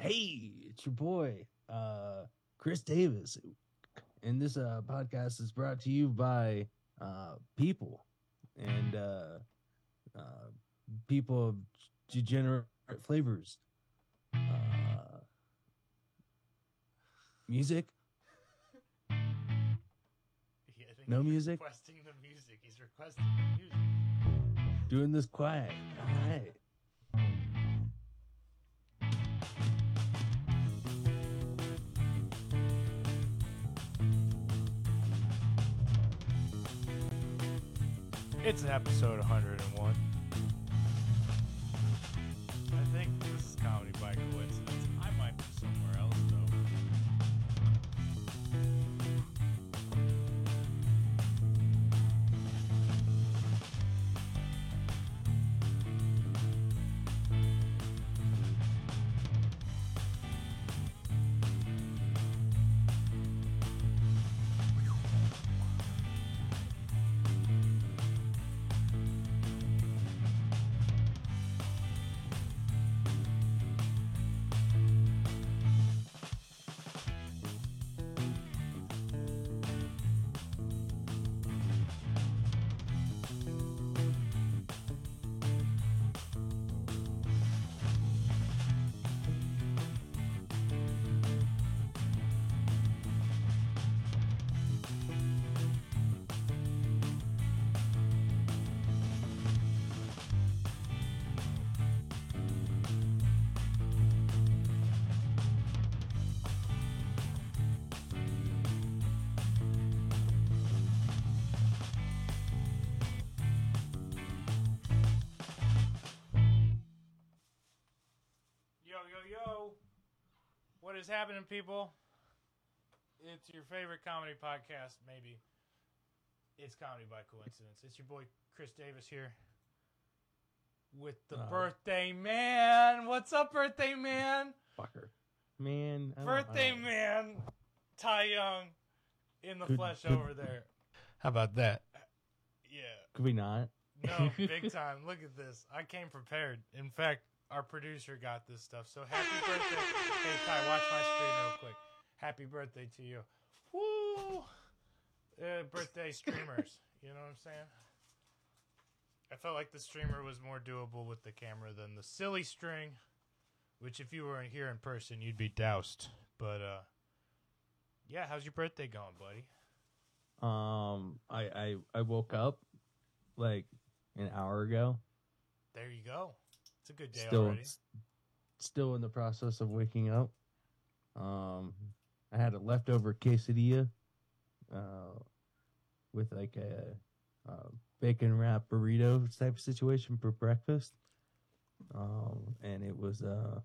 Hey, it's your boy, uh, Chris Davis. And this uh, podcast is brought to you by uh, people and uh, uh, people of degenerate flavors. Uh, music? Yeah, I think No he's music? Requesting the music. He's requesting the music. Doing this quiet. All right. It's episode 101. I think this is comedy What is happening, people? It's your favorite comedy podcast, maybe. It's Comedy by Coincidence. It's your boy, Chris Davis, here with the Uh. birthday man. What's up, birthday man? Fucker. Man. I don't- Birthday don't- man. Ty Young in the Good- flesh good- over there. How about that? Yeah. Could we not? No, big time. Look at this. I came prepared. In fact, our producer got this stuff. So happy birthday. Hey, Ty, watch my screen real quick. Happy birthday to you. Woo! Uh, birthday streamers. You know what I'm saying? I felt like the streamer was more doable with the camera than the silly string, which if you were here in person, you'd be doused. But, uh, yeah, how's your birthday going, buddy? Um, I, I, I woke up like an hour ago. There you go. It's a good day still already. still in the process of waking up. Um, I had a leftover quesadilla, uh, with like a, uh bacon wrap burrito type of situation for breakfast. Um, and it was uh,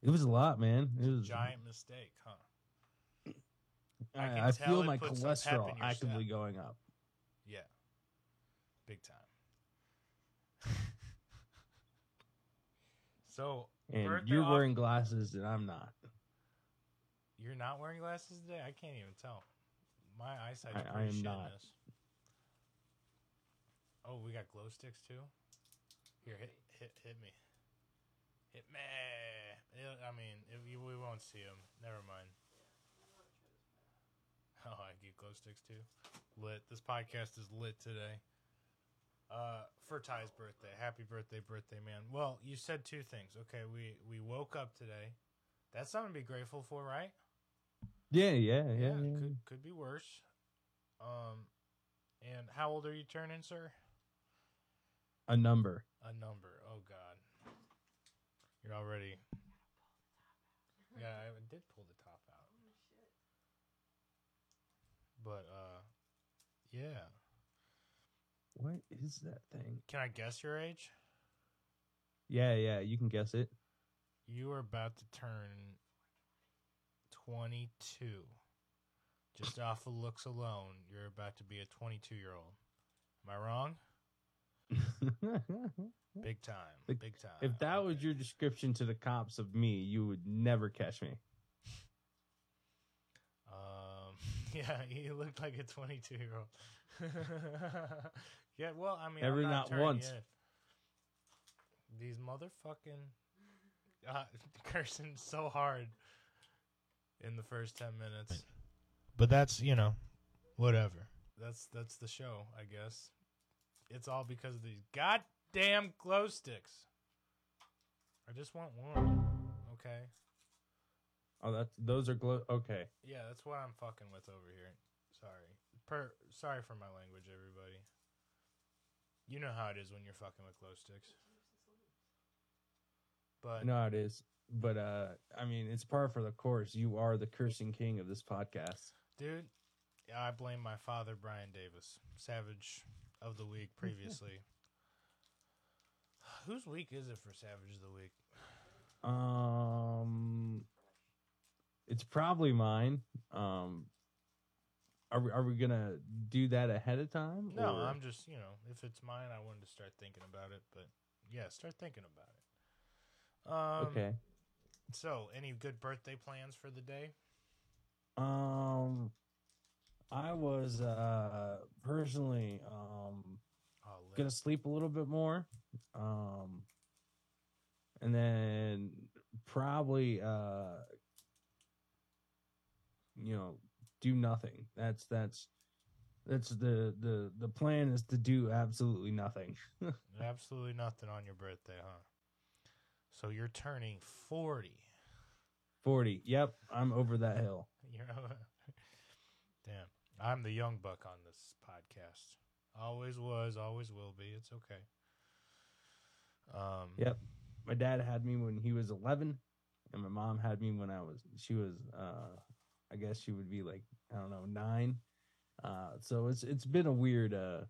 it was a lot, man. It was a Giant mistake, huh? I I, I feel my put some pep cholesterol actively step. going up. Yeah. Big time. So, And you're off- wearing glasses, and I'm not. You're not wearing glasses today? I can't even tell. My eyesight's I- pretty I am not. this. Oh, we got glow sticks too. Here, hit hit hit me. Hit me. Yeah, I mean, you, we won't see them. Never mind. Oh, I get glow sticks too. Lit. This podcast is lit today. Uh, for Ty's birthday. Happy birthday, birthday man. Well, you said two things. Okay, we we woke up today. That's something to be grateful for, right? Yeah, yeah, yeah. Yeah, yeah. could could be worse. Um, and how old are you turning, sir? A number. A number. Oh God, you're already. Yeah, I did pull the top out. But uh, yeah. What is that thing? Can I guess your age? Yeah, yeah. You can guess it. You are about to turn 22. Just off of looks alone, you're about to be a 22 year old. Am I wrong? Big time. Big time. If that was your description to the cops of me, you would never catch me. Um, yeah, he looked like a 22 year old. yeah, well, I mean, Never I'm not, not once. yet. These motherfucking uh, cursing so hard in the first 10 minutes. But that's, you know, whatever. That's that's the show, I guess. It's all because of these goddamn glow sticks. I just want one. Okay. Oh, that's those are glow. Okay. Yeah, that's what I'm fucking with over here. Sorry. Per sorry for my language, everybody. You know how it is when you're fucking with glow sticks. But no, it is, but uh, I mean, it's par for the course. You are the cursing king of this podcast. dude, I blame my father, Brian Davis, Savage of the Week previously. Whose week is it for Savage of the Week? Um, it's probably mine. Um, are we, are we gonna do that ahead of time? No, or- I'm just, you know, if it's mine, I wanted to start thinking about it. But yeah, start thinking about it. Um, okay. So, any good birthday plans for the day? Um, I was uh personally um gonna sleep a little bit more, um, and then probably uh, you know, do nothing. That's that's that's the the the plan is to do absolutely nothing. Absolutely nothing on your birthday, huh? So you're turning 40. Forty. Yep, I'm over that hill. You're Damn. I'm the young buck on this podcast. Always was, always will be. It's okay. Um Yep. My dad had me when he was 11, and my mom had me when I was she was uh I guess she would be like I don't know nine. Uh, so it's it's been a weird uh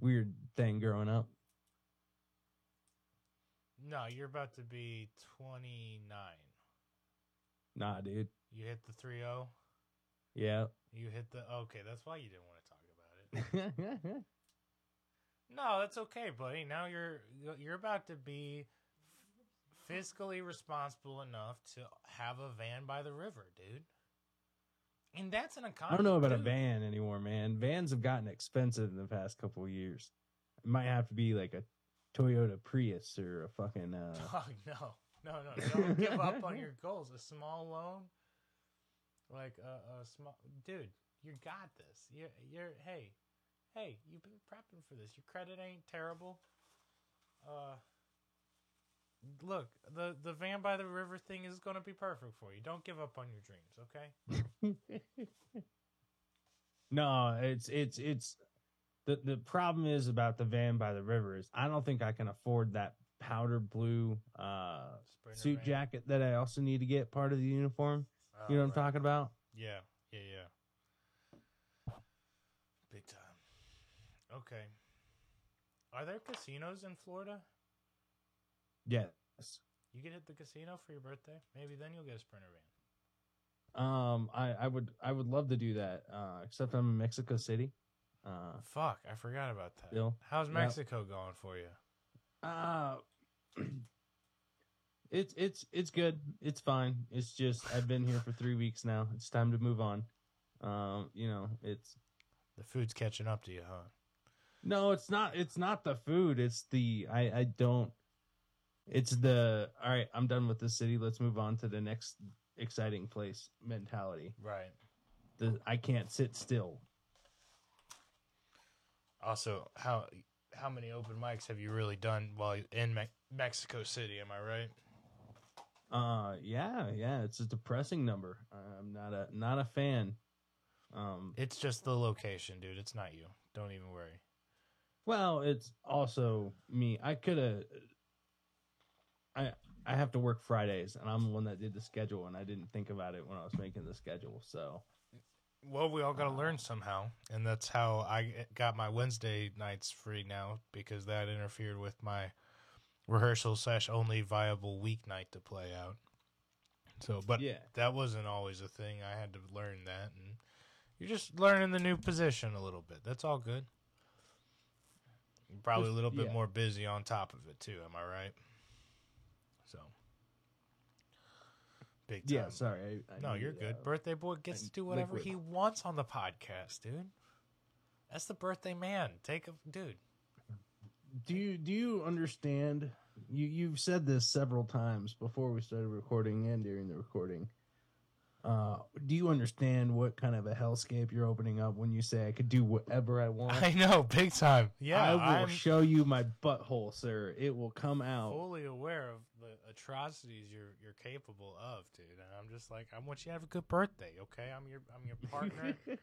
weird thing growing up. No, you're about to be 29. Nah, dude. You hit the 3-0. Yeah. You hit the Okay, that's why you didn't want to talk about it. No, that's okay, buddy. Now you're you're about to be f- fiscally responsible enough to have a van by the river, dude. And that's an I don't know about a van anymore, man. Vans have gotten expensive in the past couple of years. It might have to be like a Toyota Prius or a fucking uh Dog, no, no, no! Don't give up on your goals. A small loan, like a, a small dude. You got this. You're, you're. Hey, hey, you've been prepping for this. Your credit ain't terrible. Uh, look, the the van by the river thing is gonna be perfect for you. Don't give up on your dreams, okay? no, it's it's it's the the problem is about the van by the river is I don't think I can afford that powder blue uh suit van. jacket that I also need to get part of the uniform. Oh, You know what I'm talking about? Yeah, yeah, yeah. Big time. Okay. Are there casinos in Florida? Yes. You can hit the casino for your birthday. Maybe then you'll get a sprinter van. Um I I would I would love to do that. Uh except I'm in Mexico City. Uh Fuck, I forgot about that. Bill? How's Yep. Mexico going for you? Uh it's it's it's good. It's fine. It's just I've been here for three weeks now. It's time to move on. Um, you know, it's The food's catching up to you, huh? no, it's not. It's not the food. It's the I I don't. It's the all right. I'm done with the city. Let's move on to the next exciting place mentality. Right. The I can't sit still. Also, how how many open mics have you really done while in Me- Mexico City? Am I right? Uh, yeah, yeah. It's a depressing number. I'm not a not a fan. Um, It's just the location, dude. It's not you. Don't even worry. Well, it's also me. I could have. I I have to work Fridays, and I'm the one that did the schedule, and I didn't think about it when I was making the schedule. So Well, we all got to learn somehow, and that's how I got my Wednesday nights free now because that interfered with my rehearsal slash only viable weeknight to play out. So, but yeah, that wasn't always a thing. I had to learn that, and you're just learning the new position a little bit. That's all good. You're probably a little bit yeah. more busy on top of it too. Am I right? So, big time. yeah. Sorry, I, I No, you're good. uh, birthday boy gets to do whatever liquid. he wants on the podcast, dude. That's the birthday man. Take a dude. do you do you understand you you've said this several times before we started recording and during the recording. Uh, do you understand what kind of a hellscape you're opening up when you say I could do whatever I want? I know, big time. Yeah, I will I'm show you my butthole, sir. It will come out. fully aware of the atrocities you're you're capable of, dude. And I'm just like, I want you to have a good birthday, okay? I'm your I'm your partner,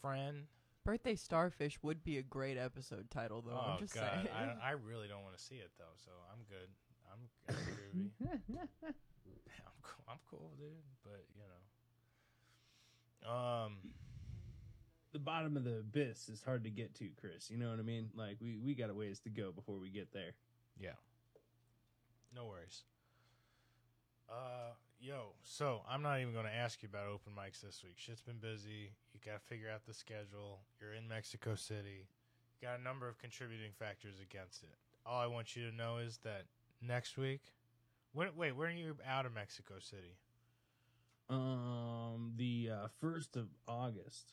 friend. Birthday Starfish would be a great episode title, though. oh I'm just god, saying. I, I really don't want to see it though, so I'm good. I'm, I'm groovy. I'm cool. Cool, dude. But you know, um, the bottom of the abyss is hard to get to, Chris. You know what I mean? Like we we got a ways to go before we get there. yeah, no worries. Uh, yo, so I'm not even going to ask you about open mics this week. Shit's been busy. You got to figure out the schedule. You're in Mexico City. You got a number of contributing factors against it. All I want you to know is that next week. When, wait, when are you out of Mexico City? Um, the uh, first of August.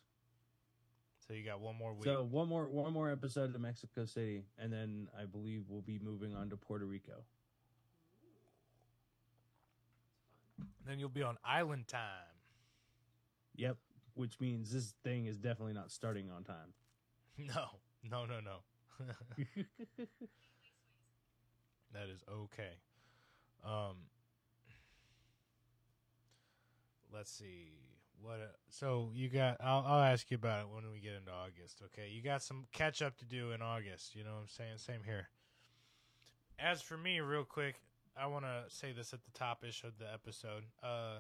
So you got one more week. So one more one more episode of Mexico City, and then I believe we'll be moving on to Puerto Rico. then you'll be on island time. Yep, which means this thing is definitely not starting on time. No, no, no, no. that is okay. Um, let's see what. Uh, so you got? I'll, I'll ask you about it when we get into August. Okay, you got some catch up to do in August. You know what I'm saying? Same here. As for me, real quick, I want to say this at the top ish of the episode. Uh,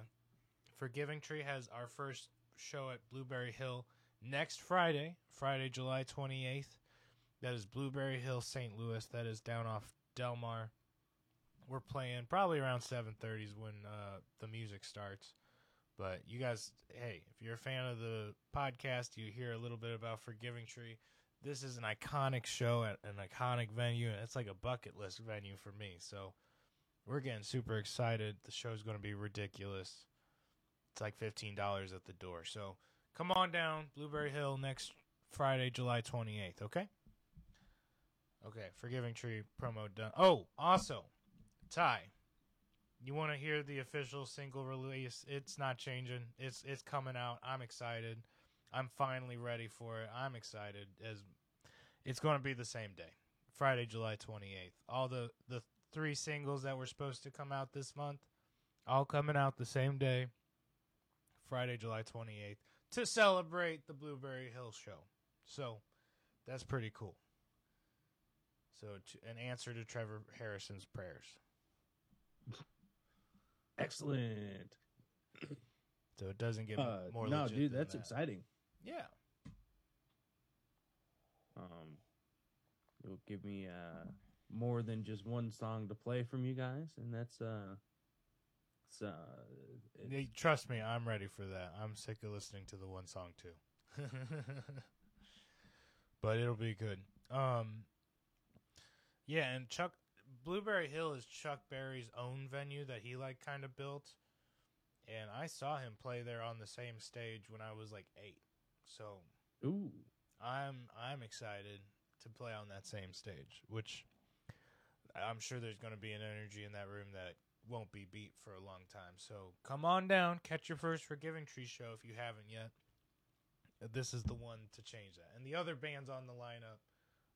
Forgiving Tree has our first show at Blueberry Hill next Friday, Friday, July 28th. That is Blueberry Hill, St. Louis. That is down off Delmar. We're playing probably around 7:30 is when uh, the music starts. But you guys, hey, if you're a fan of the podcast, you hear a little bit about Forgiving Tree. This is an iconic show at an iconic venue, and it's like a bucket list venue for me. So we're getting super excited. The show's going to be ridiculous. It's like $15 at the door. So come on down, Blueberry Hill, next Friday, July 28th, okay? Okay, Forgiving Tree promo done. Oh, also, Ty, you want to hear the official single release? It's not changing. It's it's coming out. I'm excited. I'm finally ready for it. I'm excited as it's going to be the same day. Friday, July 28th. All the the three singles that were supposed to come out this month all coming out the same day. Friday, July 28th to celebrate the Blueberry Hill show. So, that's pretty cool. So, an answer to Trevor Harrison's prayers. Excellent. So it doesn't get Uh, more no, dude, that's that. exciting. Yeah. Um, it'll give me uh more than just one song to play from you guys, and that's uh, it's uh, it's- Trust me, I'm ready for that. I'm sick of listening to the one song too. but it'll be good. Um Yeah, and Chuck Blueberry Hill is Chuck Berry's own venue that he like kind of built. And I saw him play there on the same stage when I was like 8. So, ooh, I'm I'm excited to play on that same stage, which I'm sure there's going to be an energy in that room that won't be beat for a long time. So come on down, catch your first Forgiving Tree show if you haven't yet. This is the one to change that. And the other bands on the lineup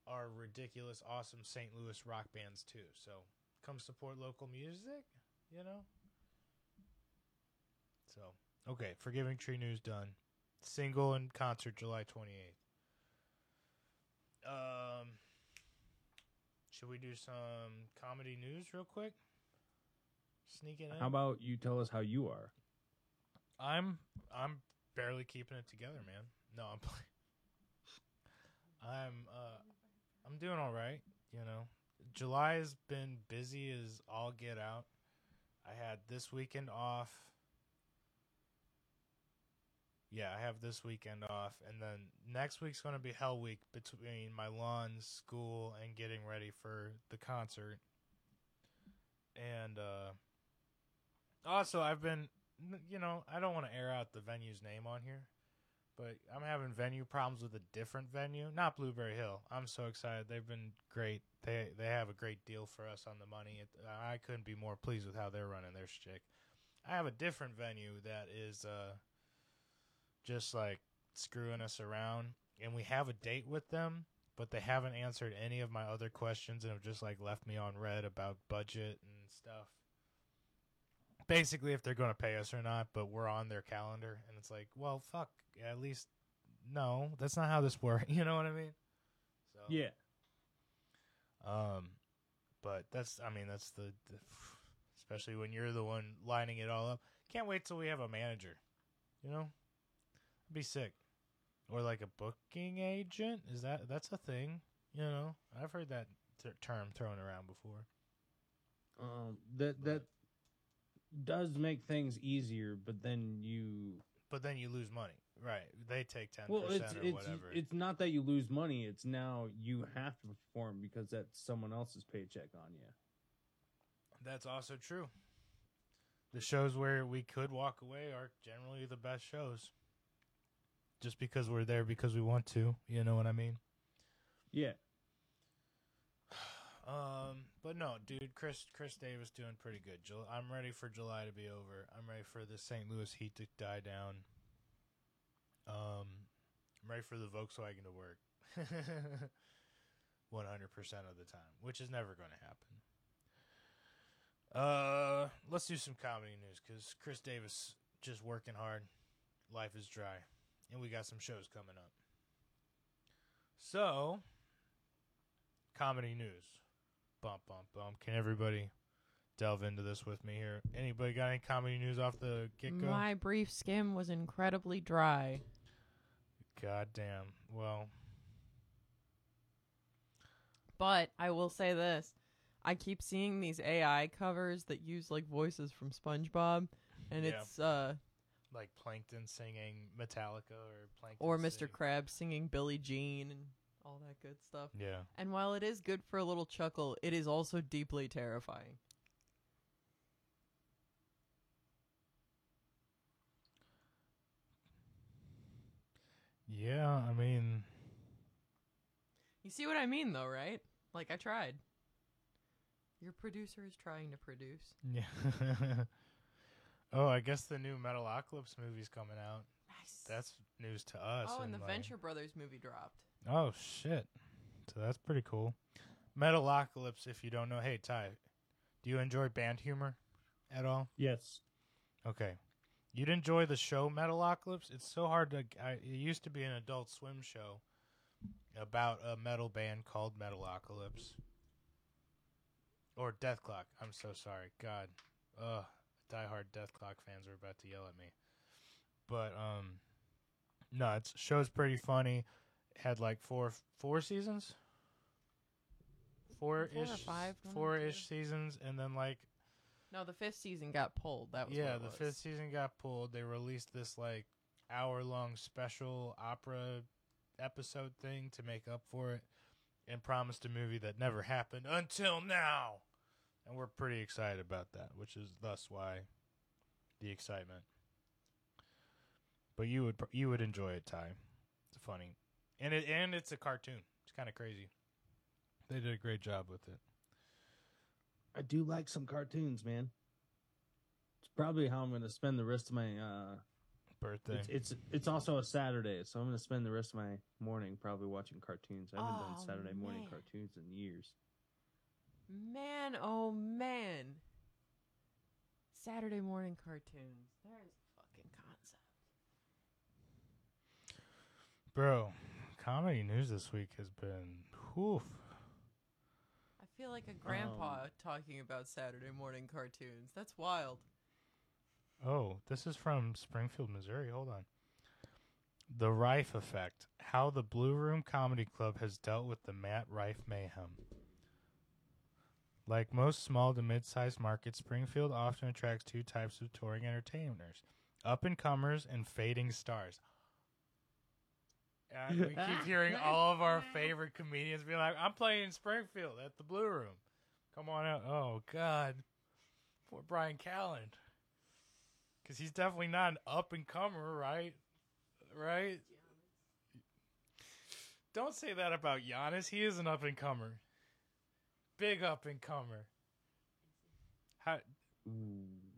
are ridiculous, awesome St. Louis rock bands too. So come support local music, you know. So okay, Forgiving Tree news done. Single and concert July 28th. Um, should we do some comedy news real quick? Sneak it in. how about you tell us how you are? I'm I'm barely keeping it together, man. No, I'm playing. I'm uh I'm doing all right, you know. July has been busy as all get out. I had this weekend off. Yeah, I have this weekend off and then next week's going to be hell week between my lawn, school and getting ready for the concert. And uh also I've been you know, I don't want to air out the venue's name on here, but I'm having venue problems with a different venue, not Blueberry Hill. I'm so excited. They've been great. They they have a great deal for us on the money. It, I couldn't be more pleased with how they're running their shtick. I have a different venue that is uh, just like screwing us around, and we have a date with them, but they haven't answered any of my other questions and have just like left me on red about budget and stuff. Basically, if they're going to pay us or not, but we're on their calendar, and it's like, well, fuck. At least, no, that's not how this works. You know what I mean? So Yeah. um, but that's, I mean, that's the, the, especially when you're the one lining it all up. Can't wait till we have a manager. You know, be sick, or like a booking agent. Is that that's a thing? You know, I've heard that ter- term thrown around before. Um, that that does make things easier, but then you But then you lose money, right? They take ten well, percent it's or it's whatever. it's not that you lose money. It's now you have to perform because that's someone else's paycheck on you. That's also true. The shows where we could walk away are generally the best shows. Just because we're there because we want to, you know what I mean? Yeah. Um, but no, dude, Chris Chris Davis doing pretty good. Jul- I'm ready for July to be over. I'm ready for the St. Louis heat to die down. Um, I'm ready for the Volkswagen to work. 100% of the time, which is never going to happen. Uh, let's do some comedy news cuz Chris Davis just working hard. Life is dry, and we got some shows coming up. So, comedy news. Bump, bump, bump. Can everybody delve into this with me here? Anybody got any comedy news off the get go? My brief skim was incredibly dry. God damn. Well, But I will say this. I keep seeing these AI covers that use like voices from SpongeBob and Yeah. it's uh like Plankton singing Metallica or Plankton or Mr. singing- Krabs singing Billie Jean and all that good stuff. Yeah. And while it is good for a little chuckle, it is also deeply terrifying. Yeah, I mean, You see what I mean though, right? Like I tried. Your producer is trying to produce. yeah. oh, I guess the new Metalocalypse movie's coming out. Nice. That's news to us. Oh, and the like- Venture Brothers movie dropped. Oh shit! So that's pretty cool. Metalocalypse, if you don't know, hey Ty, do you enjoy band humor at all? Yes. Okay, you'd enjoy the show Metalocalypse. It's so hard to. I, it used to be an Adult Swim show about a metal band called Metalocalypse or Dethklok. I'm so sorry. God, ugh, diehard Dethklok fans are about to yell at me. But um, no, it's show's pretty funny. Had like four four seasons, four Four or ish, five, four ish seasons, and then like No, the fifth season got pulled. That was yeah, what it the was. fifth season got pulled. They released this like hour long special opera episode thing to make up for it and promised a movie that never happened until now. And we're pretty excited about that, which is thus why the excitement. But you would you would enjoy it, Ty. It's a funny. And it and it's a cartoon. It's kind of crazy. They did a great job with it. I do like some cartoons, man. It's probably how I'm going to spend the rest of my. uh Birthday. it's, it's it's also a Saturday, so I'm going to spend the rest of my morning probably watching cartoons. I haven't Oh, done Saturday morning man. cartoons in years. Man, oh man. Saturday morning cartoons. There's a fucking concept. Bro, comedy news this week has been whew. I feel like a grandpa Um, talking about Saturday morning cartoons. That's wild. Oh, this is from Springfield, Missouri. Hold on. The Rife Effect. How the Blue Room Comedy Club has dealt with the Matt Rife mayhem. Like most small to mid sized markets, Springfield often attracts two types of touring entertainers up and comers and fading stars. Uh, we keep hearing all of our favorite comedians be like, I'm playing in Springfield at the Blue Room. Come on out. Oh, God. Poor Brian Callen. Because he's definitely not an up and comer, right? Right? Yeah, don't say that about Yannis. He is an up and comer. Big up and comer. How?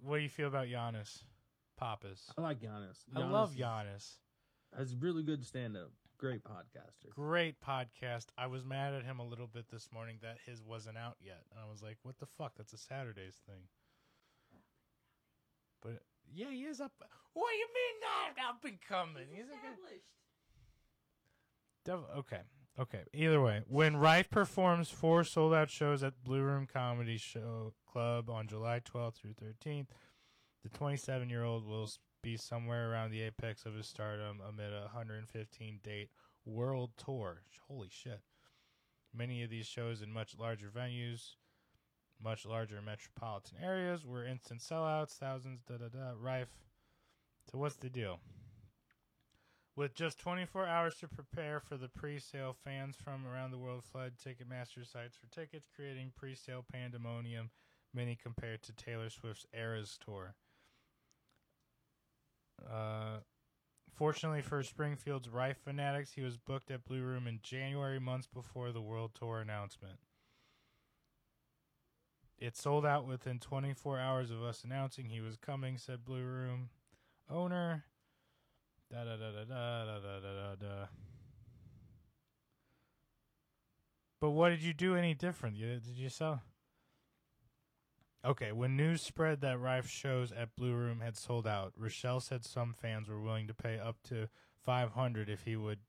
What do you feel about Yannis? Pappas. I like Yannis. I love is- Yannis. Has really good stand up. Great podcaster. Great podcast. I was mad at him a little bit this morning that his wasn't out yet. And I was like, what the fuck? That's a Saturdays thing. But yeah, he is up. What do you mean not up and coming? He's a good. Dev- okay. Okay. Either way, when Rife performs four sold out shows at Blue Room Comedy Show Club on July 12th through 13th, the 27 year old will s- be somewhere around the apex of his stardom amid a 115 date world tour. Holy shit. Many of these shows in much larger venues, much larger metropolitan areas were instant sellouts, thousands, da da da, rife. So, what's the deal? With just 24 hours to prepare for the pre-sale, fans from around the world flood Ticketmaster sites for tickets, creating pre-sale pandemonium, many compared to Taylor Swift's Eras tour. Uh, fortunately for Springfield's Rife fanatics, he was booked at Blue Room in January, months before the world tour announcement. It sold out within 24 hours of us announcing he was coming, said Blue Room owner. Da da da da da da da da da. But what did you do any different? Did you sell? Okay, when news spread that Rife shows at Blue Room had sold out, Rochelle said some fans were willing to pay up to five hundred if he would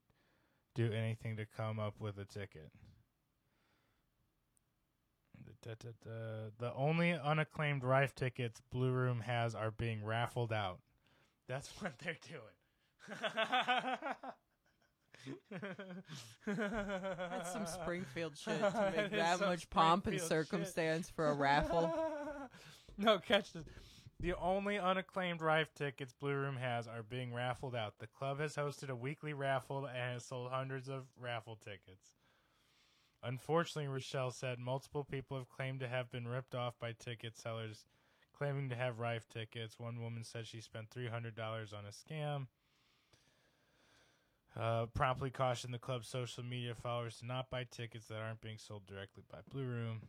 do anything to come up with a ticket. Da, da, da. The only unacclaimed Rife tickets Blue Room has are being raffled out. That's what they're doing. That's some Springfield shit to make that much pomp and Springfield shit. circumstance for a raffle. no, catch this. The only unacclaimed Rife tickets Blue Room has are being raffled out. The club has hosted a weekly raffle and has sold hundreds of raffle tickets. Unfortunately, Rochelle said multiple people have claimed to have been ripped off by ticket sellers claiming to have Rife tickets. One woman said she spent $300 on a scam. Uh, promptly cautioned the club's social media followers to not buy tickets that aren't being sold directly by Blue Room.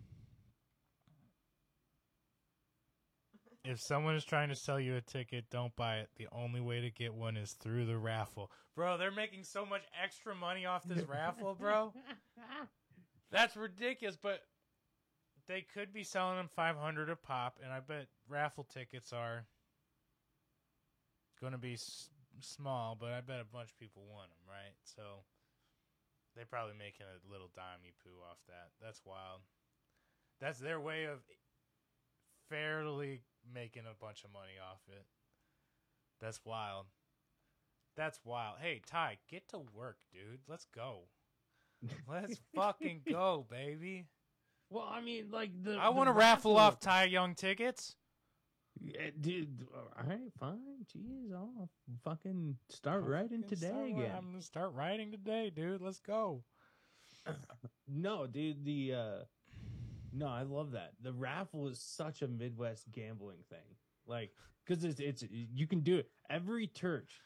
If someone is trying to sell you a ticket, don't buy it. The only way to get one is through the raffle. Bro, they're making so much extra money off this raffle, bro. That's ridiculous, but they could be selling them 500 a pop and I bet raffle tickets are going to be s- small, but I bet a bunch of people want them, right? So they're probably making a little dimey poo off that. That's wild. That's their way of fairly making a bunch of money off it. That's wild. That's wild. Hey, Ty, get to work, dude. Let's go. Let's fucking go, baby. Well, I mean, like the. I want to raffle off Ty Young tickets. Yeah, dude, all right, fine. Jeez, I'll fucking start I'll writing fucking today start- again. I'm gonna start writing today, dude. Let's go. No, dude, the uh no, I love that. The raffle is such a Midwest gambling thing. Like cuz it's it's you can do it. Every church,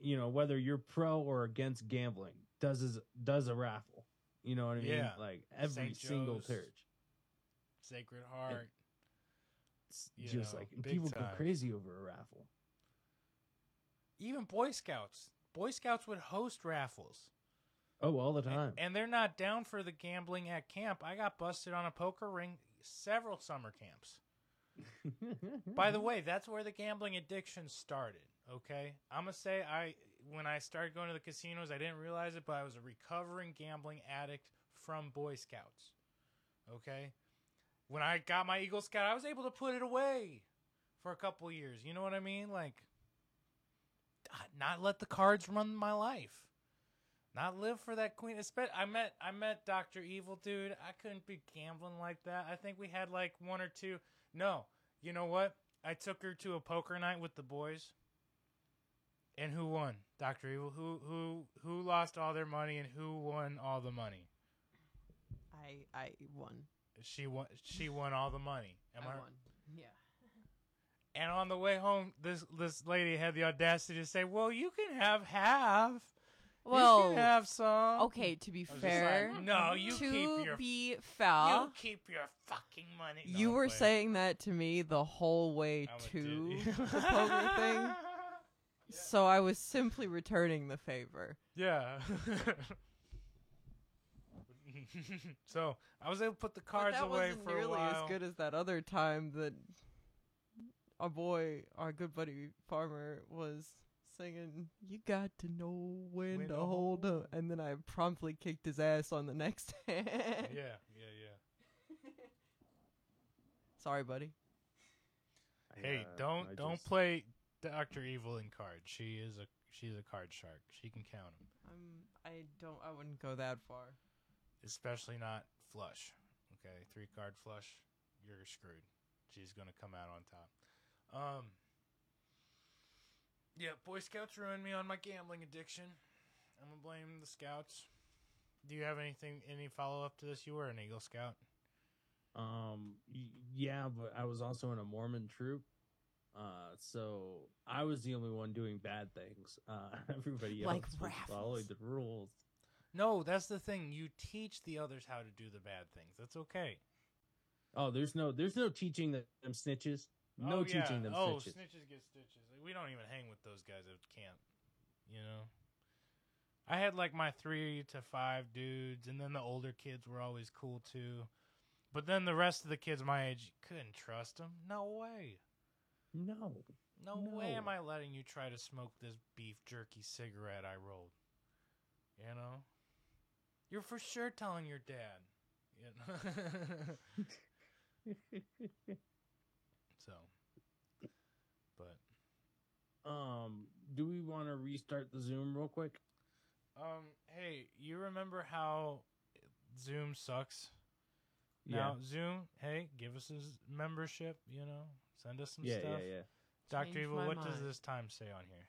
you know, whether you're pro or against gambling, does is, does a raffle. You know what I mean? Yeah. Like every single church. Sacred Heart. It's just know, like people go crazy over a raffle. Even Boy Scouts. Boy Scouts would host raffles. Oh, all the time. And they're not down for the gambling at camp. I got busted on a poker ring several summer camps. By the way, that's where the gambling addiction started. Okay, I'm gonna say I when I started going to the casinos, I didn't realize it, but I was a recovering gambling addict from Boy Scouts. Okay, when I got my Eagle Scout, I was able to put it away for a couple years. You know what I mean? Like, not let the cards run my life. Not live for that queen. I met I met Doctor Evil, dude. I couldn't be gambling like that. I think we had like one or two. No, you know what? I took her to a poker night with the boys. And who won? Doctor Evil. Who who who lost all their money and who won all the money? I I won. She won. She won all the money. Am I I? won. Yeah. And on the way home, this this lady had the audacity to say, "Well, you can have half." Well, you can have some. okay. To be I was just fair, like, no, you to keep your be fair, you keep your fucking money. No, you I'm were playing. saying that to me the whole way to the poker thing. So I was simply returning the favor. Yeah. so I was able to put the But cards that away wasn't for a nearly while. as good as that other time that our boy, our good buddy farmer, was singing. You got to know when, When to to hold hold up, and then I promptly kicked his ass on the next hand. Yeah, yeah, yeah. Sorry, buddy. Hey, Yeah, don't I don't just- play Doctor Evil in cards. She is a she's a card shark. She can count them, I'm. I don't. I wouldn't go that far. especially not flush. Okay, three card flush, you're screwed. She's gonna come out on top. Um. Yeah, Boy Scouts ruined me on my gambling addiction. I'm gonna blame the Scouts. Do you have anything, any follow up to this? You were an Eagle Scout. Um, yeah, but I was also in a Mormon troop. Uh, so I was the only one doing bad things. Uh, everybody else Like was following the rules. No, that's the thing. You teach the others how to do the bad things. That's okay. Oh, there's no, there's no teaching them snitches. No oh, yeah. teaching them snitches. oh, snitches. snitches get stitches. We don't even hang with those guys at camp. You know. I had like my three to five dudes, and then the older kids were always cool too. But then the rest of the kids my age couldn't trust them. No way. No, No, way am I letting you try to smoke this beef jerky cigarette I rolled. You know? You're for sure telling your dad. You know? so. Um, do we want to restart the Zoom real quick? Um, hey, you remember how Zoom sucks? Now, yeah. Zoom, hey, give us a membership, you know, send us some yeah, stuff. Yeah, yeah. Dr. Evil, what mind. does this time say on here?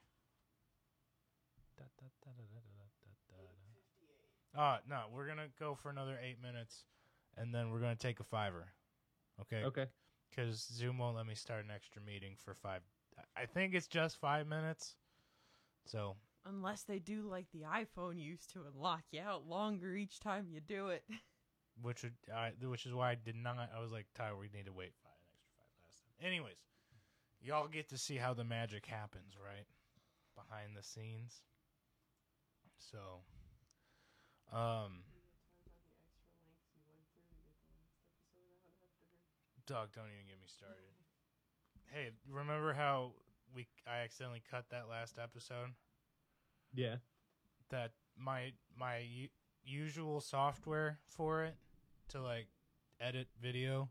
Ah. Uh, no, we're going to go for another eight minutes and then we're going to take a fiver. Okay. Okay. Because Zoom won't let me start an extra meeting for five I think it's just five minutes. So Unless they do like the iPhone used to and lock you out longer each time you do it. which would I, which is why I did not. I was like, Tyler, we need to wait five an extra five last time. Anyways, y'all get to see how the magic happens, right? Behind the scenes. So, um, Doug, don't even get me started. Hey, remember how we I accidentally cut that last episode? Yeah. that my my u- usual software for it to like edit video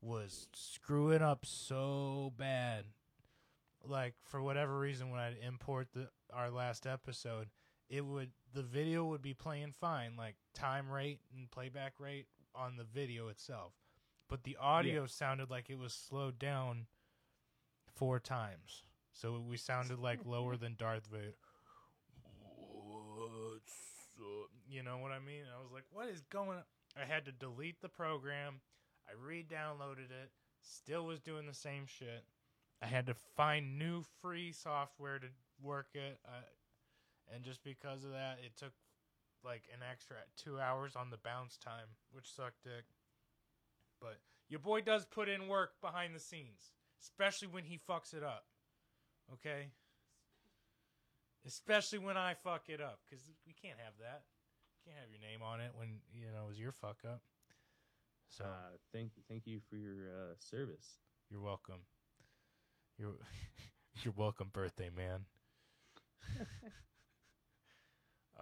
was screwing up so bad like for whatever reason when i'd import the our last episode it would the video would be playing fine like time rate and playback rate on the video itself but the audio sounded like it was slowed down four times so we sounded like lower than darth vader what's up? You know what I mean? I was like, what is going on? I had to delete the program. I re downloaded it. Still was doing the same shit. I had to find new free software to work it. Uh, and just because of that, it took like an extra two hours on the bounce time, which sucked dick. But your boy does put in work behind the scenes, especially when he fucks it up. Okay? especially when I fuck it up, because we can't have that. Can't have your name on it when you know it was your fuck up. So Uh, thank thank you for your uh, service. you're welcome. You're you're welcome, birthday man.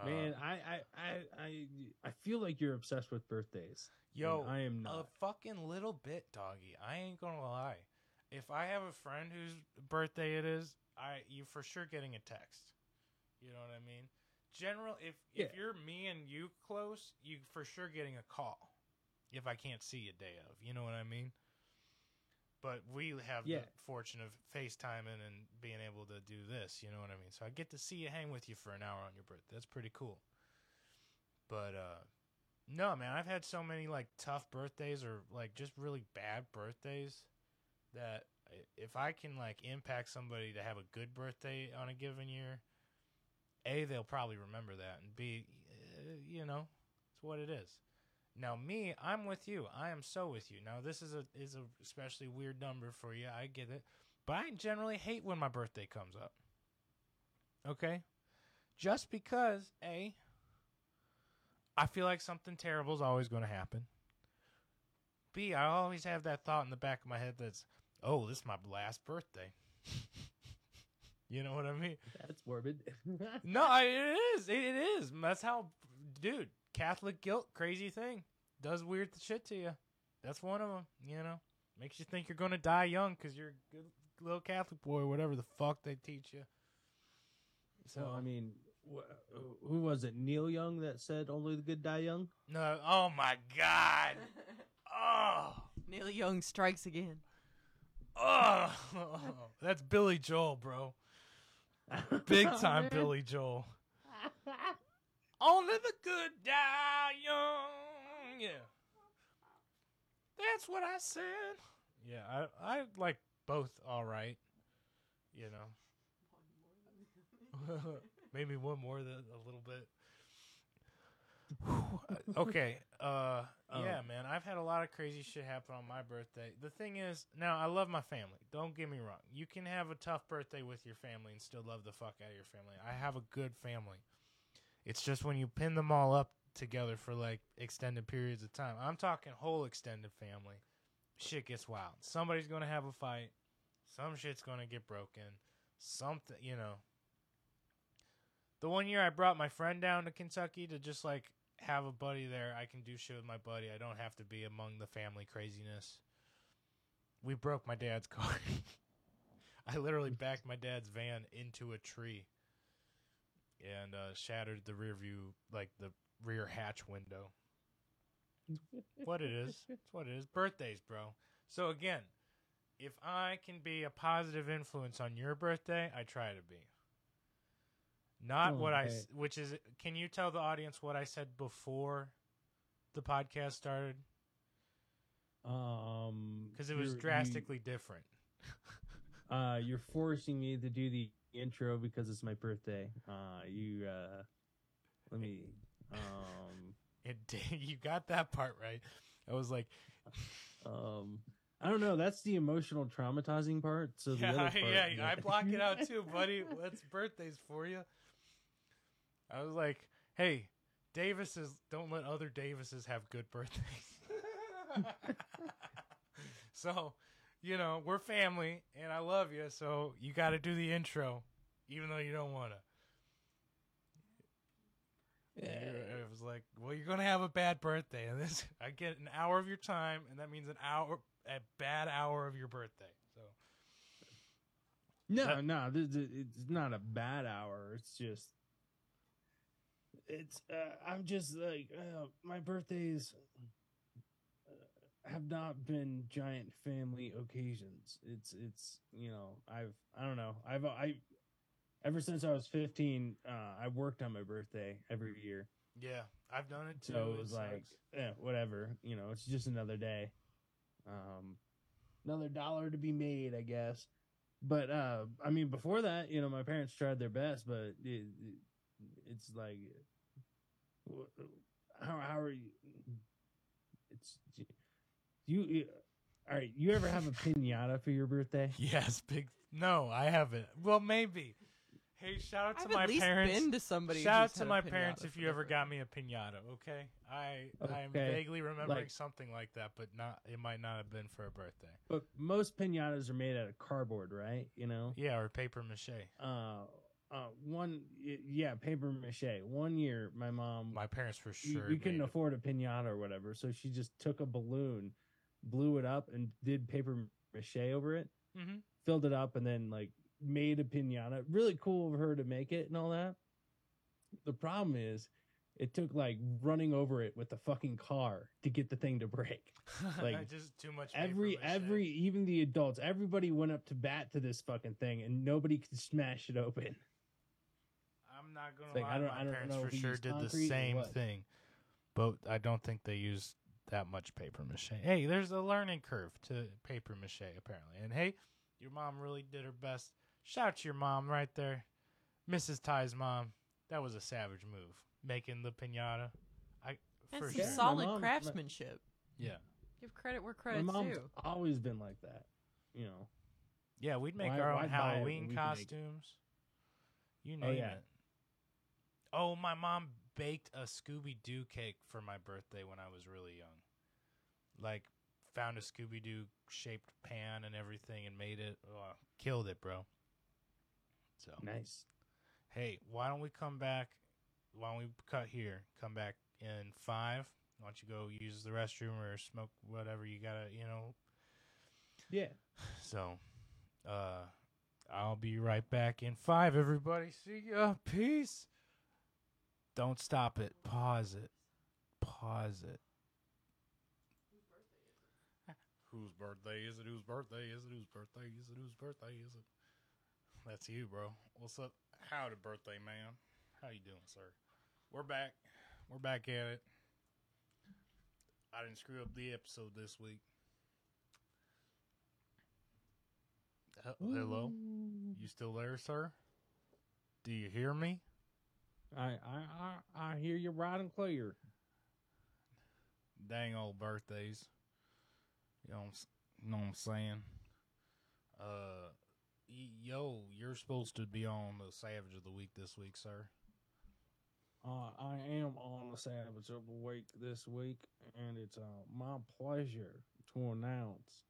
Man, I, I, I, I, I feel like you're obsessed with birthdays. yo, I am not. a fucking little bit, doggy. I ain't gonna lie. If I have a friend whose birthday it is, I you for sure getting a text. You know what I mean? General, if if you're me and you close, you for sure getting a call. If I can't see a day of, you know what I mean? But we have Yeah. the fortune of FaceTiming and being able to do this, you know what I mean? So I get to see you hang with you for an hour on your birthday. That's pretty cool. But uh no, man, I've had so many like tough birthdays or like just really bad birthdays that if I can like impact somebody to have a good birthday on a given year, A, they'll probably remember that, and B, uh, you know, it's what it is. Now, me, I'm with you. I am so with you. Now, this is a is a especially weird number for you. I get it, but I generally hate when my birthday comes up. Okay, just because a, I feel like something terrible is always going to happen. B, I always have that thought in the back of my head that's, oh, this is my last birthday. you know what I mean? That's morbid. No, I, it is. It, it is. That's how, dude. Catholic guilt, crazy thing, does weird shit to you. That's one of them. You know, makes you think you're gonna die young because you're a good little Catholic boy, or whatever the fuck they teach you. so I mean, wh- who was it? Neil Young that said only the good die young. no. Oh my god. Oh. Neil Young strikes again. Oh. That's Billy Joel, bro. Big time Billy Joel. Only the good die young. Yeah. That's what I said. Yeah, I I like both all right. You know. Maybe one more than a little bit. okay. Uh Oh. yeah, man. I've had a lot of crazy shit happen on my birthday. The thing is, now I love my family. Don't get me wrong. You can have a tough birthday with your family and still love the fuck out of your family. I have a good family. It's just when you pin them all up together for like extended periods of time. I'm talking whole extended family. Shit gets wild. Somebody's going to have a fight. Some shit's going to get broken. Something, you know. The one year I brought my friend down to Kentucky to just like have a buddy there. I can do shit with my buddy. I don't have to be among the family craziness. We broke my dad's car. I literally backed my dad's van into a tree and uh, shattered the rear view, like the rear hatch window. what it is. It's what it is. Birthdays, bro. So again, if I can be a positive influence on your birthday, I try to be. Not what I, which is, can you tell the audience what I said before the podcast started? Um, Because it was you're- you- drastically different. uh, you're forcing me to do the intro because it's my birthday. Uh, you uh, let me. Um, It did. You got that part right. I was like, um, I don't know. That's the emotional traumatizing part. So the yeah, other part, yeah, I block it out too, buddy. That's birthdays for you. I was like, hey, Davises, don't let other Davises have good birthdays. so, you know, we're family, and I love you, so you got to do the intro, even though you don't want to. Yeah. It was like, well, you're gonna have a bad birthday, and this I get an hour of your time, and that means an hour, a bad hour of your birthday. So No, That- no, it's not a bad hour. It's just, it's. Uh, I'm just like uh, my birthdays uh, have not been giant family occasions. It's, it's, you know, I've, I don't know, I've, I, ever since I was 15, uh, I worked on my birthday every year. yeah, I've done it too. So it was sucks. like, yeah, whatever. You know, it's just another day. Um, another dollar to be made, I guess. But uh, I mean, before that, you know, my parents tried their best, but it, it, it's like, how how are you? It's you. you all right, you ever have a pinata for your birthday? yes, big. No, I haven't. Well, maybe. Hey, shout out to I've my at least parents. been to somebody. Shout out to my parents if you ever birthday. got me a pinata. Okay, I I am vaguely remembering like- something like that, but not. It might not have been for a birthday. But most pinatas are made out of cardboard, right? You know. Yeah, or paper mache. Uh, uh, one, yeah, paper mache. One year, my mom My parents for sure. we couldn't afford a pinata or whatever, so she just took a balloon, blew it up, and did paper mache over it, Mhm. filled it up, and then like made a pinata. Really cool of her to make it and all that. The problem is, it took like running over it with a fucking car to get the thing to break. Like, just too much. Every every even the adults, everybody went up to bat to this fucking thing, and nobody could smash it open. I'm not gonna It's like, lie. I don't- my I don't parents know for sure did the same thing, but I don't think they used that much paper mache. Hey, there's a learning curve to paper mache apparently, and hey, your mom really did her best. Shout out to your mom right there, Mrs. Ty's mom. that was a savage move. Making the pinata, I And for some sure. solid mom- my- craftsmanship. Yeah, Give credit where My credit's mom's due. always been like that. You know. yeah. We'd make Why- our own buy it when Halloween we can make- costumes. You oh, name yeah. it. Oh, my mom baked a Scooby Doo cake for my birthday when I was really young. Like, found a Scooby Doo shaped pan and everything and made it. Oh, killed it, bro. So Nice. hey, why don't we come back? Why don't we cut here? Come back in five. Why don't you go use the restroom or smoke whatever you gotta, you know? Yeah. So, uh, I'll be right back in five. Everybody, see ya. Peace. Don't stop it. Pause it. Pause it. Whose birthday is it? Whose birthday is it? Whose birthday is it? Whose birthday is it? That's you, bro. What's up? Howdy, birthday man. How you doing, sir? We're back. We're back at it. I didn't screw up the episode this week. He- Hello? You still there, sir? Do you hear me? I I I, I hear you right and clear. Dang old birthdays. You know, what I'm know what I'm saying? Uh, yo, you're supposed to be on the Savage of the Week this week, sir. Uh, I am on the Savage of the Week this week, and it's uh, my pleasure to announce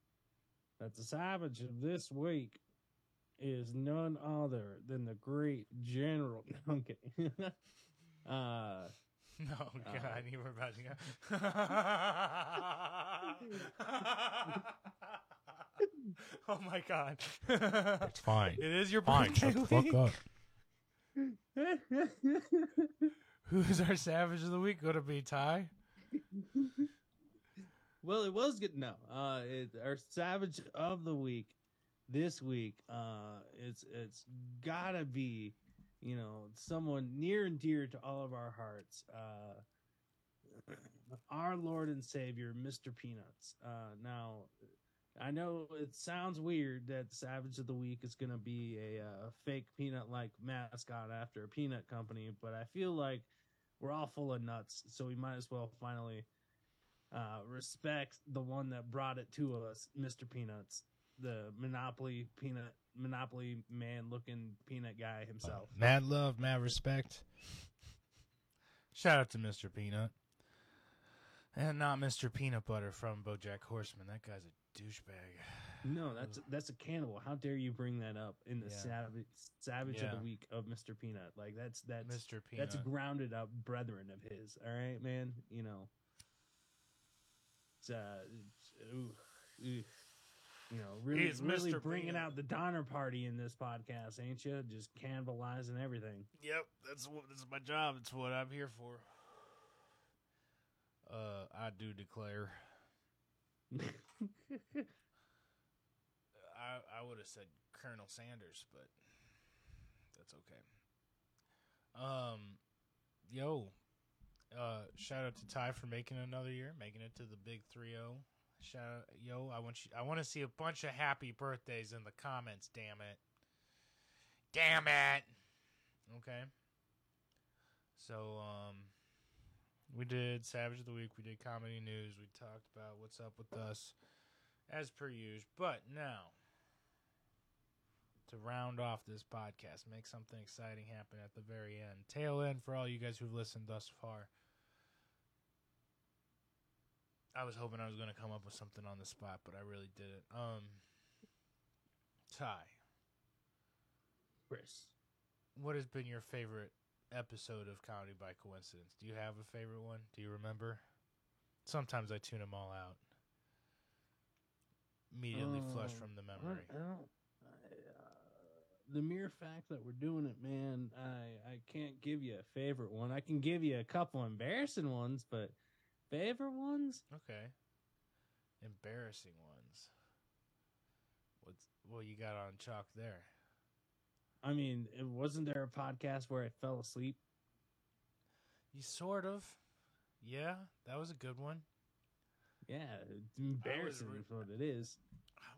that the Savage of this week is none other than the great General Duncan. uh, No, Uh, God, you were about to go. oh my God. It's fine. It is your Fine, shut the fuck up. Who's our Savage of the Week going to be, Ty? well, it was good. No, uh, it, our Savage of the Week this week, uh, it's it's gotta be, you know, someone near and dear to all of our hearts. Uh, our Lord and Savior, Mr. Peanuts. Uh, now, I know it sounds weird that Savage of the Week is going to be a uh, fake peanut like mascot after a peanut company, but I feel like we're all full of nuts, so we might as well finally uh, respect the one that brought it to us, Mr. Peanuts, the Monopoly peanut, Monopoly man looking peanut guy himself. Mad love, mad respect. Shout out to Mr. Peanut. And not Mr. Peanut Butter from Bojack Horseman. That guy's a douchebag. No, that's that's a cannibal. How dare you bring that up in the Yeah. savage savage of the week of Mr. Peanut? Like that's that's Mr. Peanut. that's a grounded up brethren of his. All right, man. You know, it's uh, it's, ooh, ooh. You know, really, He's really Mr. bringing out the Donner Party in this podcast, ain't you? Just cannibalizing everything. Yep, that's what this is my job. It's what I'm here for. Uh, I do declare. I I would have said Colonel Sanders, but that's okay. Um, yo, uh, shout out to Ty for making another year, making it to the big 3-0. Shout out, yo, I want you. I want to see a bunch of happy birthdays in the comments. Damn it! Damn it! Okay. So, um, we did Savage of the Week. We did comedy news. We talked about what's up with us, as per usual. But now, to round off this podcast, make something exciting happen at the very end. Tail end for all you guys who've listened thus far. I was hoping I was going to come up with something on the spot, but I really didn't. Um, Ty, Chris. what has been your favorite episode of Comedy by Coincidence? Do you have a favorite one? Do you remember? Sometimes I tune them all out. Immediately flush Um, from the I don't- memory. I don't- I, uh, the mere fact that we're doing it, man, I I can't give you a favorite one. I can give you a couple embarrassing ones, but favorite ones? Okay. Embarrassing ones. What's what you got on chalk there? I mean, it wasn't there a podcast where I fell asleep? You sort of. Yeah, that was a good one. Yeah, it's embarrassing re- is what it is.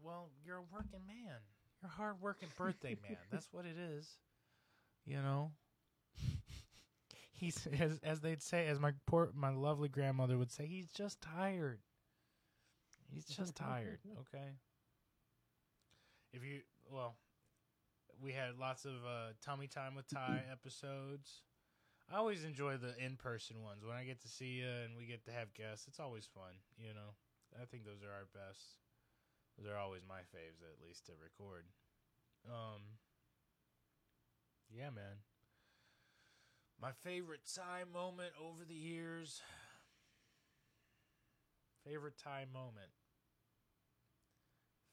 Well, you're a working man. You're a hard working birthday man. That's what it is. You know? He's as as they'd say, as my poor my lovely grandmother would say, he's just tired. He's just tired. Okay. If you well, we had lots of uh, tummy time with Ty episodes. I always enjoy the in person ones when I get to see you and we get to have guests. It's always fun, you know. I think those are our best. Those are always my faves, at least to record. Um, yeah, man. My favorite time moment over the years. Favorite time moment.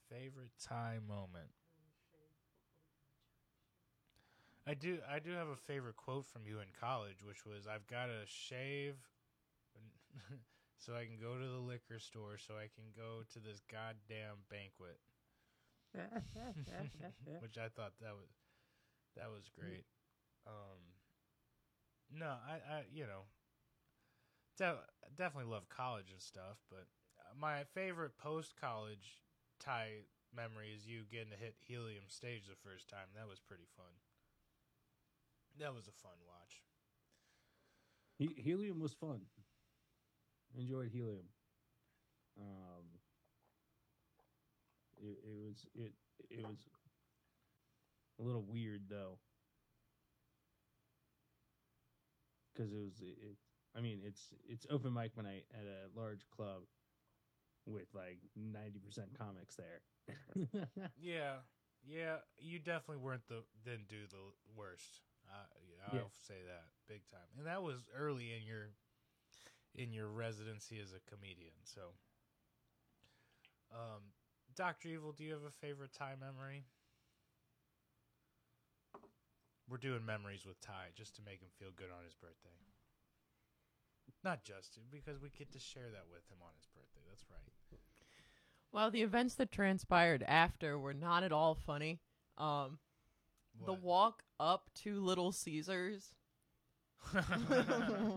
Favorite time moment. I do I do have a favorite quote from you in college, which was I've got to shave so I can go to the liquor store so I can go to this goddamn banquet. which I thought that was that was great. Um no, I I you know de- definitely love college and stuff, but my favorite post college tie memory is you getting to hit Helium stage the first time. That was pretty fun. That was a fun watch. He- Helium was fun. Enjoyed Helium. Um, it, it was it it was a little weird though, because it was it. I mean, it's it's open mic night at a large club with like ninety percent comics there. Yeah, yeah, you definitely weren't the didn't do the worst. Uh, yeah, Yeah. I'll say that big time, and that was early in your in your residency as a comedian. So, um, Doctor Evil, do you have a favorite time memory? We're doing memories with Ty just to make him feel good on his birthday. Not just to, because we get to share that with him on his birthday. That's right. Well, the events that transpired after were not at all funny. Um, the walk up to Little Caesars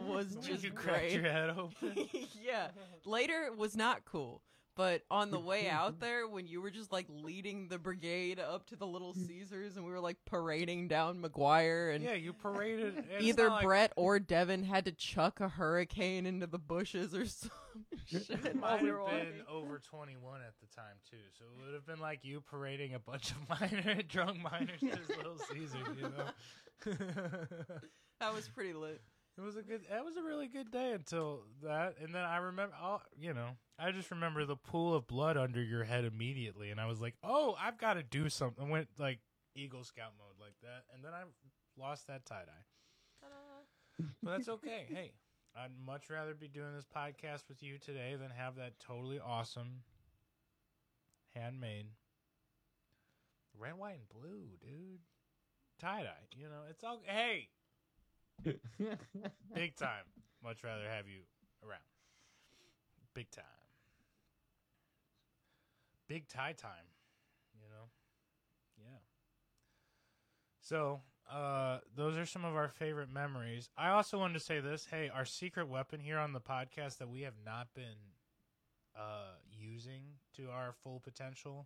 was just you cracked great. your head open. yeah. Later it was not cool. But on the way out there, when you were just like leading the brigade up to the Little mm. Caesars and we were like parading down McGuire and Yeah, you paraded. either like- Brett or Devin had to chuck a hurricane into the bushes or some shit Might have been over 21 at the time too, so it would have been like you parading a bunch of minor drunk minors to Little Caesars, you know. That was pretty lit. it was a good. That was a really good day until that, and then I remember, oh, you know, I just remember the pool of blood under your head immediately, and I was like, oh, I've got to do something. I went like Eagle Scout mode like that, and then I lost that tie dye. But that's okay. hey, I'd much rather be doing this podcast with you today than have that totally awesome handmade red, white, and blue, dude. Tie dye. You know, it's all. Hey, big time. Much rather have you around. Big time. Big tie time. You know? Yeah. So, uh, those are some of our favorite memories. I also wanted to say this. Hey, our secret weapon here on the podcast that we have not been uh, using to our full potential.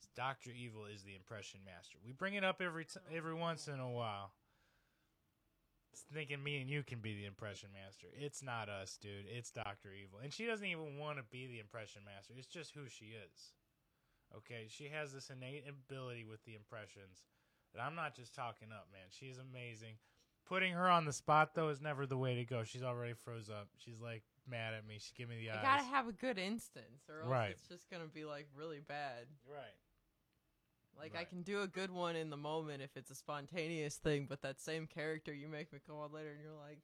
is Doctor Evil is the impression master. We bring it up every t- every once in a while. Thinking me and you can be the impression master. It's not us, dude. It's Doctor Evil, and she doesn't even want to be the impression master. It's just who she is. Okay, she has this innate ability with the impressions that I'm not just talking up, man. She's amazing. Putting her on the spot though is never the way to go. She's already froze up. She's like mad at me. She give me the You eyes. gotta have a good instance, or else Right. it's just gonna be like really bad. right. Like I can do a good one in the moment if it's a spontaneous thing, but that same character you make me come on later, and you're like,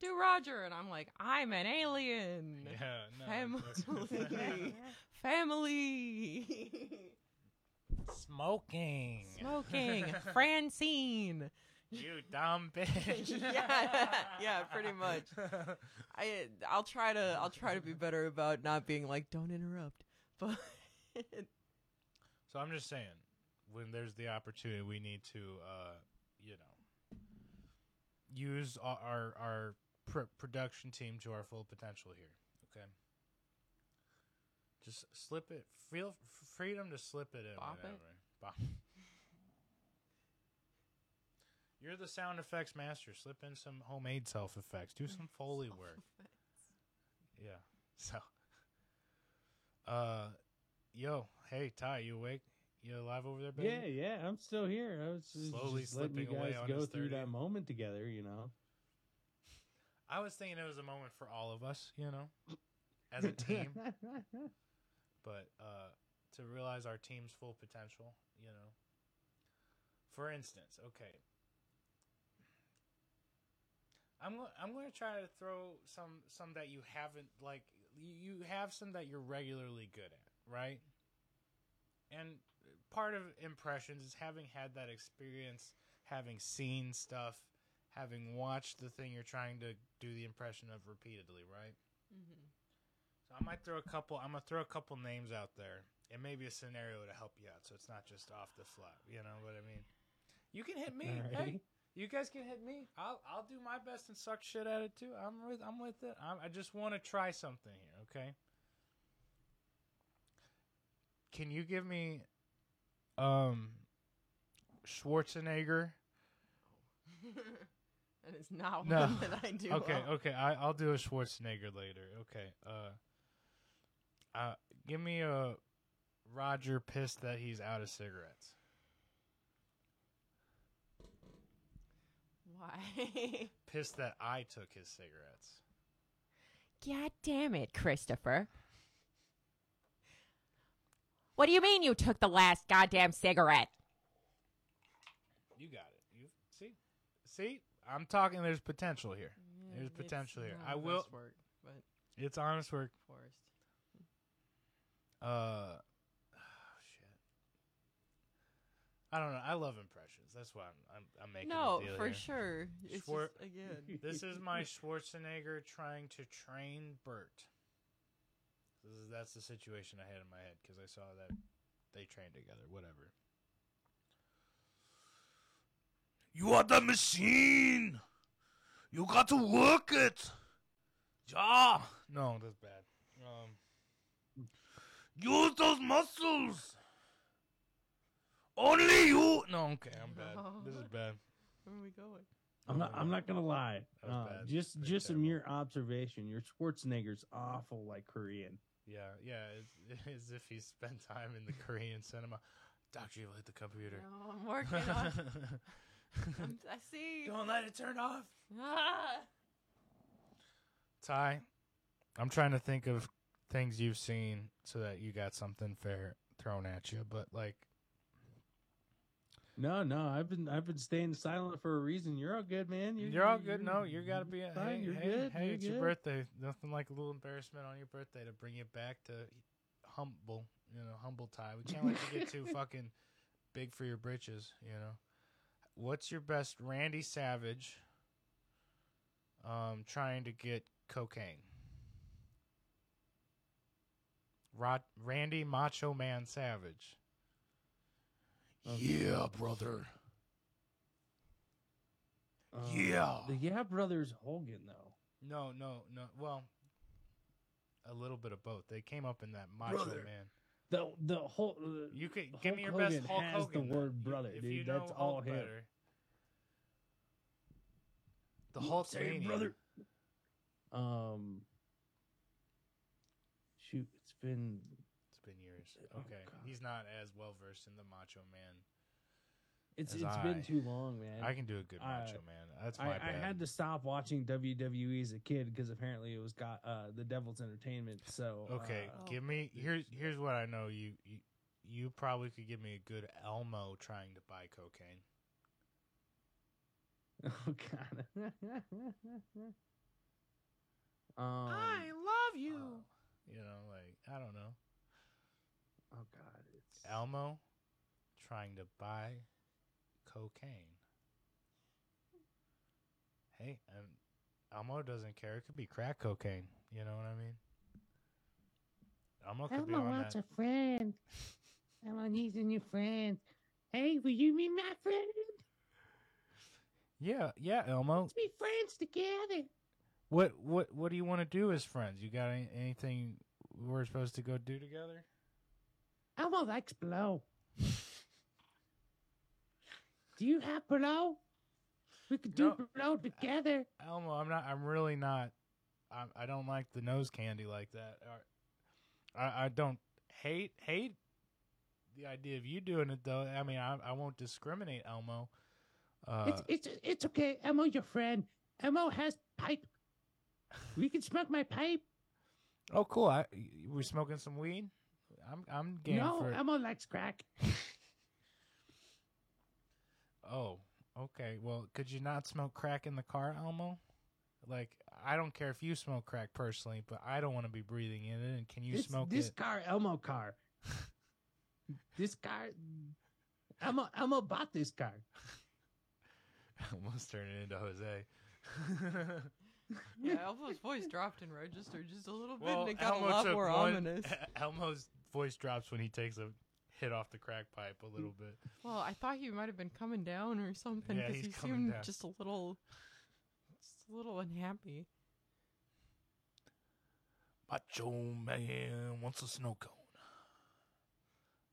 "Do Roger," and I'm like, "I'm an alien." Yeah. No. Family. Family. Smoking. Smoking. Francine. You dumb bitch. Yeah, yeah, pretty much. I I'll try to I'll try to be better about not being like don't interrupt. But So I'm just saying, when there's the opportunity, we need to, uh, you know, use our our, our pr- production team to our full potential here. Okay. Just slip it. Feel f- freedom to slip it in. Bop it? Bop. You're the sound effects master. Slip in some homemade self effects. Do some foley work. Yeah. So, uh, yo, hey Ty, you awake? You alive over there, baby? Yeah, yeah, I'm still here. I was just, Slowly just letting you slipping away guys on go through 30. that moment together. You know. I was thinking it was a moment for all of us, you know, as a team. but uh, to realize our team's full potential, you know. For instance, okay, I'm go- I'm going to try to throw some some that you haven't like you have some that you're regularly good at, right? And part of impressions is having had that experience, having seen stuff, having watched the thing you're trying to do the impression of repeatedly, right? Mm-hmm. So I might throw a couple. I'm gonna throw a couple names out there, and maybe a scenario to help you out, so it's not just off the fly. You know what I mean? You can hit me. Hey, you guys can hit me. I'll I'll do my best and suck shit at it too. I'm with I'm with it. I'm, I just want to try something here. Okay. Can you give me, um, Schwarzenegger? that is not No. one that I do. Okay, well. okay. I, I'll do a Schwarzenegger later. Okay. Uh, uh, give me a Roger pissed that he's out of cigarettes. Why? Pissed that I took his cigarettes. God damn it, Christopher. What do you mean you took the last goddamn cigarette? You got it. You see, see. I'm talking. There's potential here. Yeah, There's it's potential here. not I will- best Work, but It's honest work. forced. Uh, oh, shit. I don't know. I love impressions. That's why I'm I'm, I'm making No, a deal for here. sure. It's Schwar- just again. This is my Schwarzenegger trying to train Bert. This is, that's the situation I had in my head because I saw that they trained together. Whatever. You are the machine. You got to work it. Ja. No, that's bad. Um, use those muscles. Only you. No, okay, I'm bad. This is bad. Where are we going? I'm not. I'm not gonna lie. That was Uh, bad. just Very just a mere observation. Your Schwarzenegger's awful like Korean. Yeah, yeah, it's, as if he spent time in the Korean cinema. Doctor, you hit the computer. No, I'm working on. I'm, I see. Don't let it turn off. Ah! Ty, I'm trying to think of things you've seen so that you got something fair thrown at you. But like, No, no. I've been I've been staying silent for a reason. You're all good, man. you're, all good. No, you got to be. A, fine, hey, you're hey, good, hey, you're it's your birthday. Nothing like a little embarrassment on your birthday to bring you back to humble. You know, humble Ty. We can't let you get too fucking big for your britches. You know. What's your best Randy Savage? Um, trying to get cocaine. Rod, Randy Macho Man Savage. Okay. Yeah, brother. Um, Yeah. The Yeah Brothers Hogan though. No, no, no. Well, a little bit of both. They came up in that Macho Brother. Man. The the whole. Uh, You could Hulk give me your best Hogan Hulk has Hogan. the word brother, if dude. you know That's Hulk all him. better. The Hulk Say, brother. Um. Shoot, It's been years. Oh, Okay, God. he's not as well versed in the Macho Man. it's As it's I- been too long, man. I can do a good I- Macho Man. That's I, my I bad. had to stop watching WWE as a kid because apparently it was got uh, the Devil's Entertainment. So Okay, uh, Oh, give me here's here's what I know. You, you you probably could give me a good Elmo trying to buy cocaine. oh god. um, love you. you know, like I don't know. Oh god, it's Elmo trying to buy cocaine. Hey, and Elmo doesn't care. It could be crack cocaine. You know what I mean? Elmo could be on wants that. a friend. Elmo needs a new friend. Hey, will you be my friend? Yeah, yeah, Elmo. Let's be friends together. What what what do you want to do as friends? You got any, anything we're supposed to go do together? Elmo likes blow. Do you have blow? We could do No. blow together. Elmo, I'm not. I'm really not. I I don't like the nose candy like that. I I don't hate hate the idea of you doing it though. I mean, I I won't discriminate, Elmo. Uh, it's it's it's okay. Elmo, your friend. Elmo has pipe. We can smoke my pipe. oh, cool. I we're smoking some weed. I'm I'm game no, for it. Elmo likes crack. Oh, okay. Well, could you not smoke crack in the car, Elmo? Like, I don't care if you smoke crack personally, but I don't want to be breathing in it. And can you this, smoke this it? car, Elmo car. this car, Elmo Elmo bought this car. Almost turn it into Jose. Yeah, Elmo's voice dropped in register just a little bit, well, and it got Elmo a lot took more one- ominous. Elmo's voice drops when he takes a hit off the crack pipe a little bit. Well, I thought he might have been coming down or something because he's he seemed down. just a little, just a little unhappy. Macho man wants a snow cone.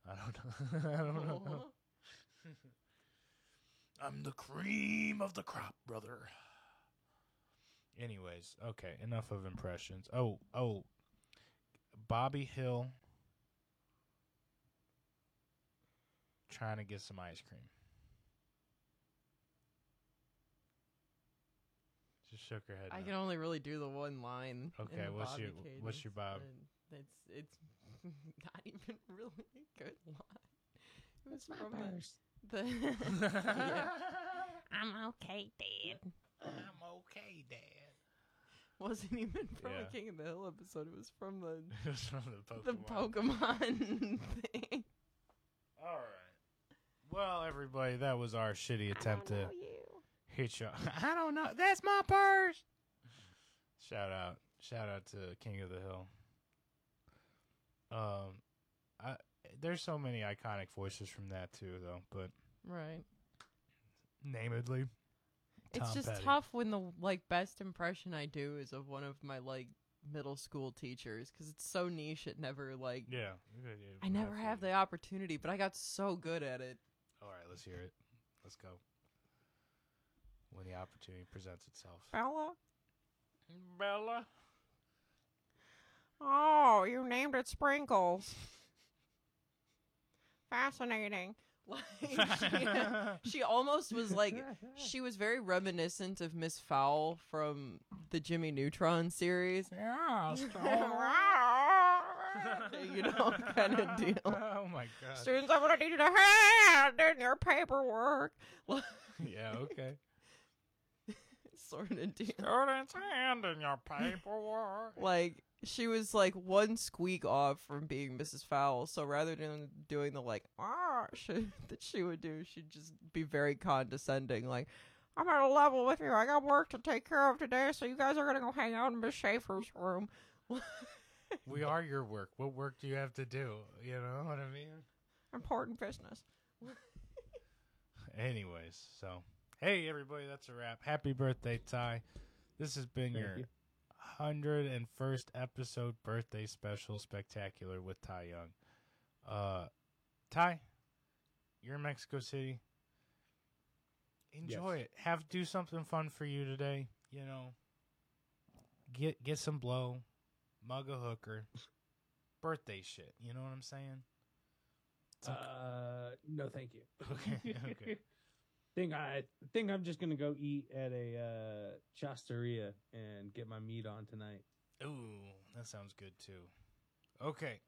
I don't know. I don't know. I'm the cream of the crop, brother. Anyways, okay, enough of impressions. Oh, oh, Bobby Hill trying to get some ice cream. Just shook her head. I no. can only really do the one line. in Okay, the what's Bobby your- what's your Bob? It's it's not even really a good line. It was My from the, the yeah, I'm okay, Dad. I'm okay, Dad. wasn't even from Yeah. a King of the Hill episode. It was from the it was from the Pokemon. the Pokemon thing. All right. Well, everybody, that was our shitty attempt to hit you. I don't know. That's my purse. Shout out, shout out to King of the Hill. Um, I there's so many iconic voices from that too, though. But Right. namedly, It's Tom just Petty. tough when the like best impression I do is of one of my like middle school teachers because it's so niche. It never like Yeah, I never have the opportunity, but I got so good at it. All right, let's hear it. Let's go. When the opportunity presents itself. Bella. Bella. Oh, you named it Sprinkles. Fascinating. Like she, she almost was like she was very reminiscent of Miss Fowl from the Jimmy Neutron series. Yeah, you know, kind of deal. Oh my god. Students, I'm gonna need you to hand in your paperwork. Yeah, okay. sort of deal. Students, hand in your paperwork. Like she was like one squeak off from being Mrs. Fowl. So rather than doing the like ah shit that she would do, she'd just be very condescending. Like I'm at a level with you. I got work to take care of today, so you guys are gonna go hang out in Miss Schaefer's room. We are your work. What work do you have to do? You know what I mean? Important business. Anyways, so hey everybody, that's a wrap. Happy birthday, Ty. This has been Thank your you. hundred and first episode birthday special spectacular with Ty Young. Uh Ty, you're in Mexico City. Enjoy Yes. it. Have do something fun for you today. You know. Get get some blow, mug a hooker, birthday shit. You know what I'm saying? Uh, no, thank you. Okay, okay. think I think I'm just gonna go eat at a uh, chasteria and get my meat on tonight. Ooh, that sounds good too. Okay.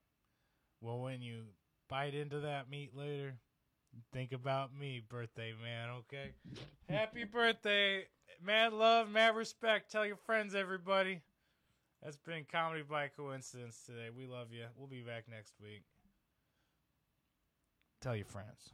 Well, when you bite into that meat later, think about me, birthday man, okay? Happy birthday. Mad love, mad respect. Tell your friends, everybody. That's been Comedy by Coincidence today. We love you. We'll be back next week. Tell your friends.